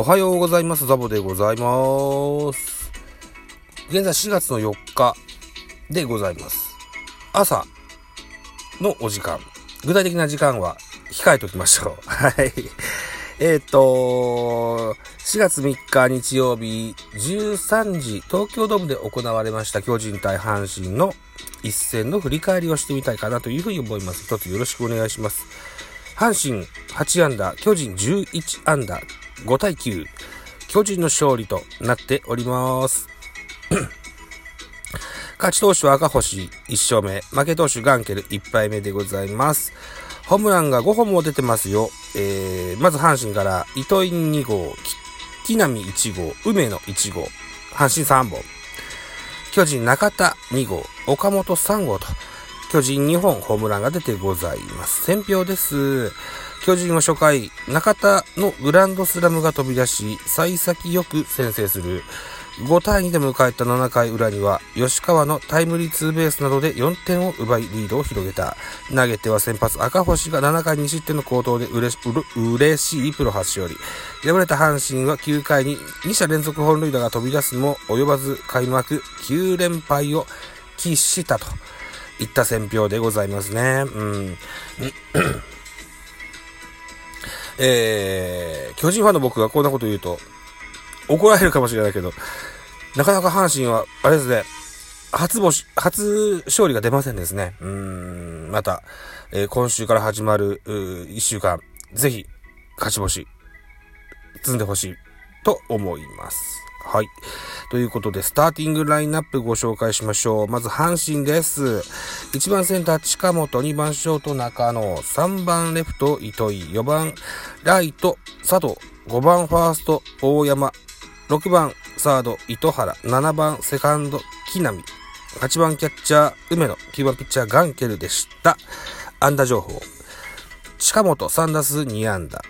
おはようございます。ザボでございます。現在4月の4日でございます。朝のお時間。具体的な時間は控えておきましょう。はい。えっ、と、4月3日日曜日13時、東京ドームで行われました巨人対阪神の一戦の振り返りをしてみたいかなというふうに思います。一つよろしくお願いします。阪神8安打、巨人11安打、5対9、巨人の勝利となっております。勝ち投手は赤星1勝目、負け投手ガンケル1敗目でございます。ホームランが5本も出てますよ。えー、まず阪神から糸井2号、木浪1号、梅野1号、阪神3本。巨人中田2号、岡本3号と、巨人2本ホームランが出てございます。選票です。巨人は初回、中田のグランドスラムが飛び出し、幸先よく先制する。5対2で迎えた7回裏には、吉川のタイムリーツーベースなどで4点を奪いリードを広げた。投げては先発赤星が7回2失点の好投でうれしう嬉しいプロ初勝利。敗れた阪神は9回に2者連続本塁打が飛び出すも及ばず開幕9連敗を喫したと。いった選評でございますね。うん。えー、巨人ファンの僕がこんなこと言うと、怒られるかもしれないけど、なかなか阪神は、あれですね、初星、初勝利が出ませんですね。うん、また、えー今週から始まる、うー一週間、ぜひ、勝ち星、積んでほしい、と思います。はい。ということで、スターティングラインナップご紹介しましょう。まず、阪神です。1番センター、近本、2番ショート、中野、3番レフト、糸井、4番ライト、佐藤、5番ファースト、大山、6番サード、糸原、7番セカンド、木浪、8番キャッチャー、梅野、9番ピッチャー、ガンケルでした。安打情報。近本3打数2安打。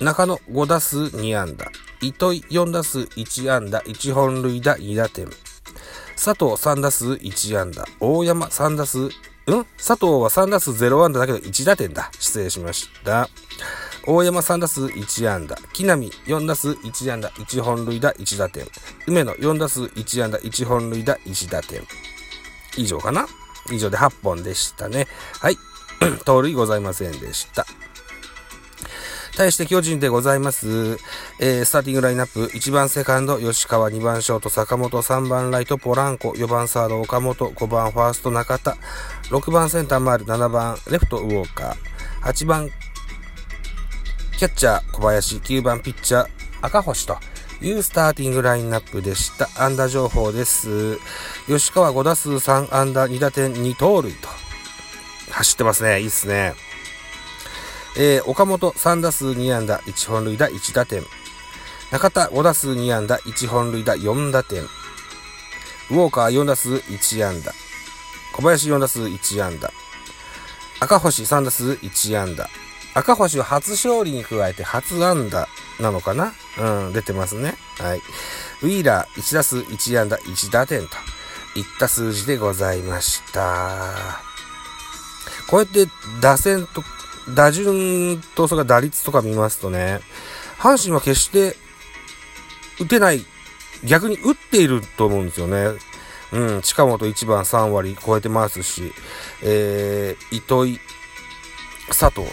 中野5打数2安打。糸井4打数1安打、1本塁打2打点。佐藤3打数1安打。大山3打数、うん？佐藤は3打数0安打だけど1打点だ。失礼しました。大山3打数1安打。木浪4打数1安打、1本塁打1打点。梅野4打数1安打、1本塁打1打点。以上かな？以上で8本でしたね。はい。盗塁ございませんでした。対して巨人でございます。えー、スターティングラインナップ、1番セカンド、吉川、2番ショート、坂本、3番ライト、ポランコ、4番サード、岡本、5番ファースト、中田、6番センター、丸、7番レフト、ウォーカー、8番キャッチャー、小林、9番ピッチャー、赤星というスターティングラインナップでした。安打情報です。吉川5打数3安打2打点2盗塁と。走ってますね。いいっすね。えー、岡本3打数2安打1本塁打1打点。中田5打数2安打1本塁打4打点。ウォーカー4打数1安打。小林4打数1安打。赤星3打数1安打。赤星は初勝利に加えて初安打なのかな？うん、出てますね。はい。ウィーラー1打数1安打1打点といった数字でございました。こうやって打線と、打順とそれから打率とか見ますとね、阪神は決して打てない、逆に打っていると思うんですよね。うん、近本1番3割超えてますし、えー、糸井、佐藤、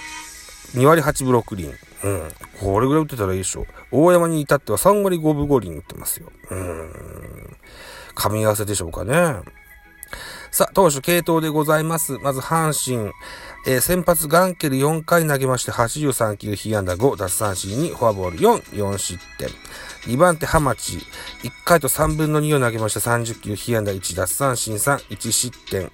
2割8分6厘。うん。これぐらい打ってたらいいでしょ。大山に至っては3割5分5厘打ってますよ。うん。噛み合わせでしょうかね。さあ、投手系統でございます。まず、阪神。えー、先発ガンケル4回投げまして83球、被安打5、奪三振にフォアボール4、4失点。2番手、ハマチ。1回と3分の2を投げました30球、被安打1、奪三振3、1失点。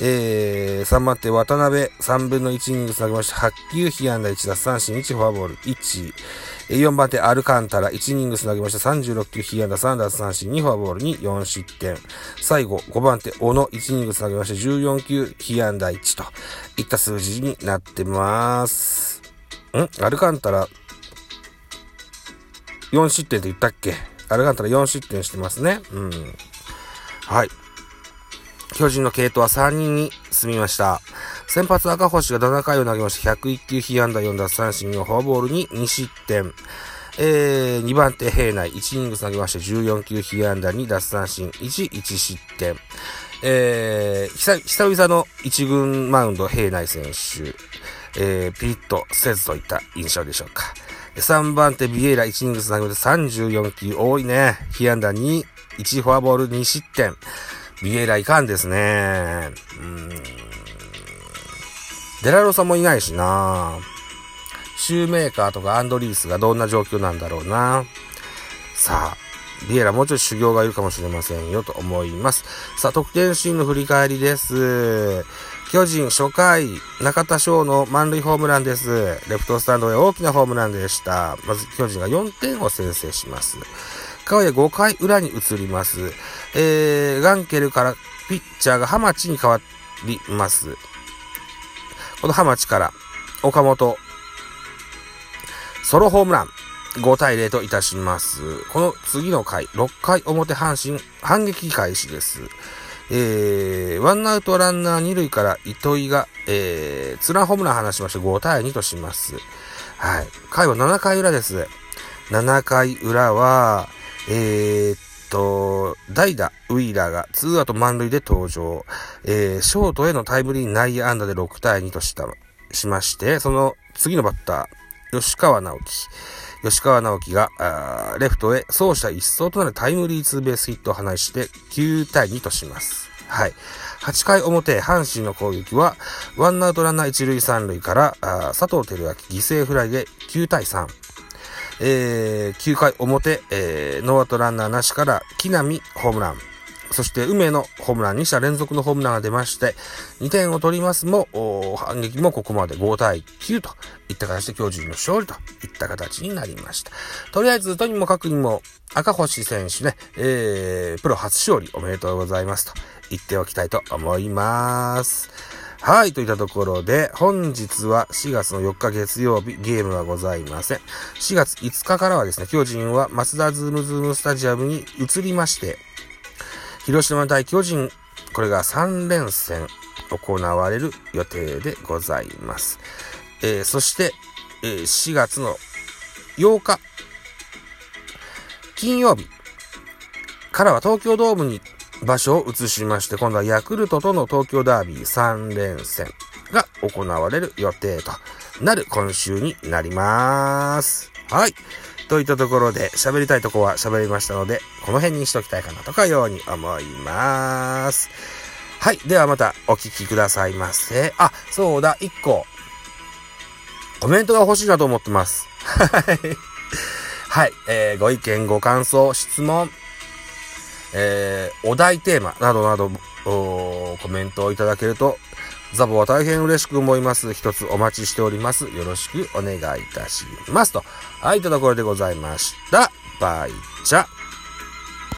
えー、3番手、渡辺。3分の1イニング投げました8球、被安打1、奪三振1、フォアボール1。4番手、アルカンタラ。1イニング投げました36球、被安打3、奪三振2、フォアボール2、4失点。最後、5番手、小野。1イニング投げました14球、被安打1といった数字になってます。ん？アルカンタラ、4失点って言ったっけ？アルカンタラ4失点してますね。うん。はい。巨人の系統は3人に進みました。先発赤星が7回を投げまして、101球被安打4奪三振のフォアボールに2失点。えー、2番手平内、1イニング投げまして14球被安打2奪三振1、1失点。えー、久々の1軍マウンド平内選手、えー、ピリッとせずといった印象でしょうか。3番手ビエイラ1イニングつなげて34球多いね。被安打2、1フォアボール2失点。ビエイラいかんですね。うん。デラロサもいないしなシューメーカーとかアンドリースがどんな状況なんだろうなさあ、ビエラもうちょっと修行がいるかもしれませんよと思います。さあ、得点シーンの振り返りです。巨人初回、中田翔の満塁ホームランです。レフトスタンドへ大きなホームランでした。まず巨人が4点を先制します。川谷5回裏に移ります。えー、ガンケルからピッチャーがハマチに変わります。このハマチから岡本、ソロホームラン。5対0といたします。この次の回、6回表阪神、反撃開始です。えー、ワンアウトランナー2塁から糸井が、えー、ツランホームラン離しまして5対2とします。はい。回は7回裏です。7回裏は、えー、と、代打、ウィーラーが2アウト満塁で登場。えー、ショートへのタイムリー内野安打で6対2とした、しまして、その次のバッター、吉川直樹。吉川直樹が、レフトへ走者一掃となるタイムリーツーベースヒットを放して9対2とします。はい。8回表、阪神の攻撃は、ワンアウトランナー1塁3塁から、佐藤輝明犠牲フライで9対3。えー、9回表、えー、ノーアウトランナーなしから、木浪ホームラン。そして、梅のホームラン、2者連続のホームランが出まして、2点を取りますも、反撃もここまで5対9といった形で巨人の勝利といった形になりました。とりあえず、とにもかくにも、赤星選手ね、えー、プロ初勝利おめでとうございますと言っておきたいと思います。はい、といったところで、本日は4月の4日月曜日、ゲームはございません。4月5日からはですね、巨人はマツダズームズームスタジアムに移りまして、広島対巨人、これが3連戦行われる予定でございます。えー、そして、えー、4月の8日、金曜日からは東京ドームに場所を移しまして、今度はヤクルトとの東京ダービー3連戦が行われる予定となる今週になります。はい。といったところで喋りたいとこは喋りましたので、この辺にしときたいかなとかように思います。はい。ではまたお聞きくださいませ。あ、そうだ、1個。コメントが欲しいなと思ってます。はい。はい。えー、ご意見、ご感想、質問、えー、お題テーマなどなど、コメントをいただけるとザボは大変嬉しく思います。一つお待ちしております。よろしくお願いいたします。と、はい、というところでございました。バイチャ。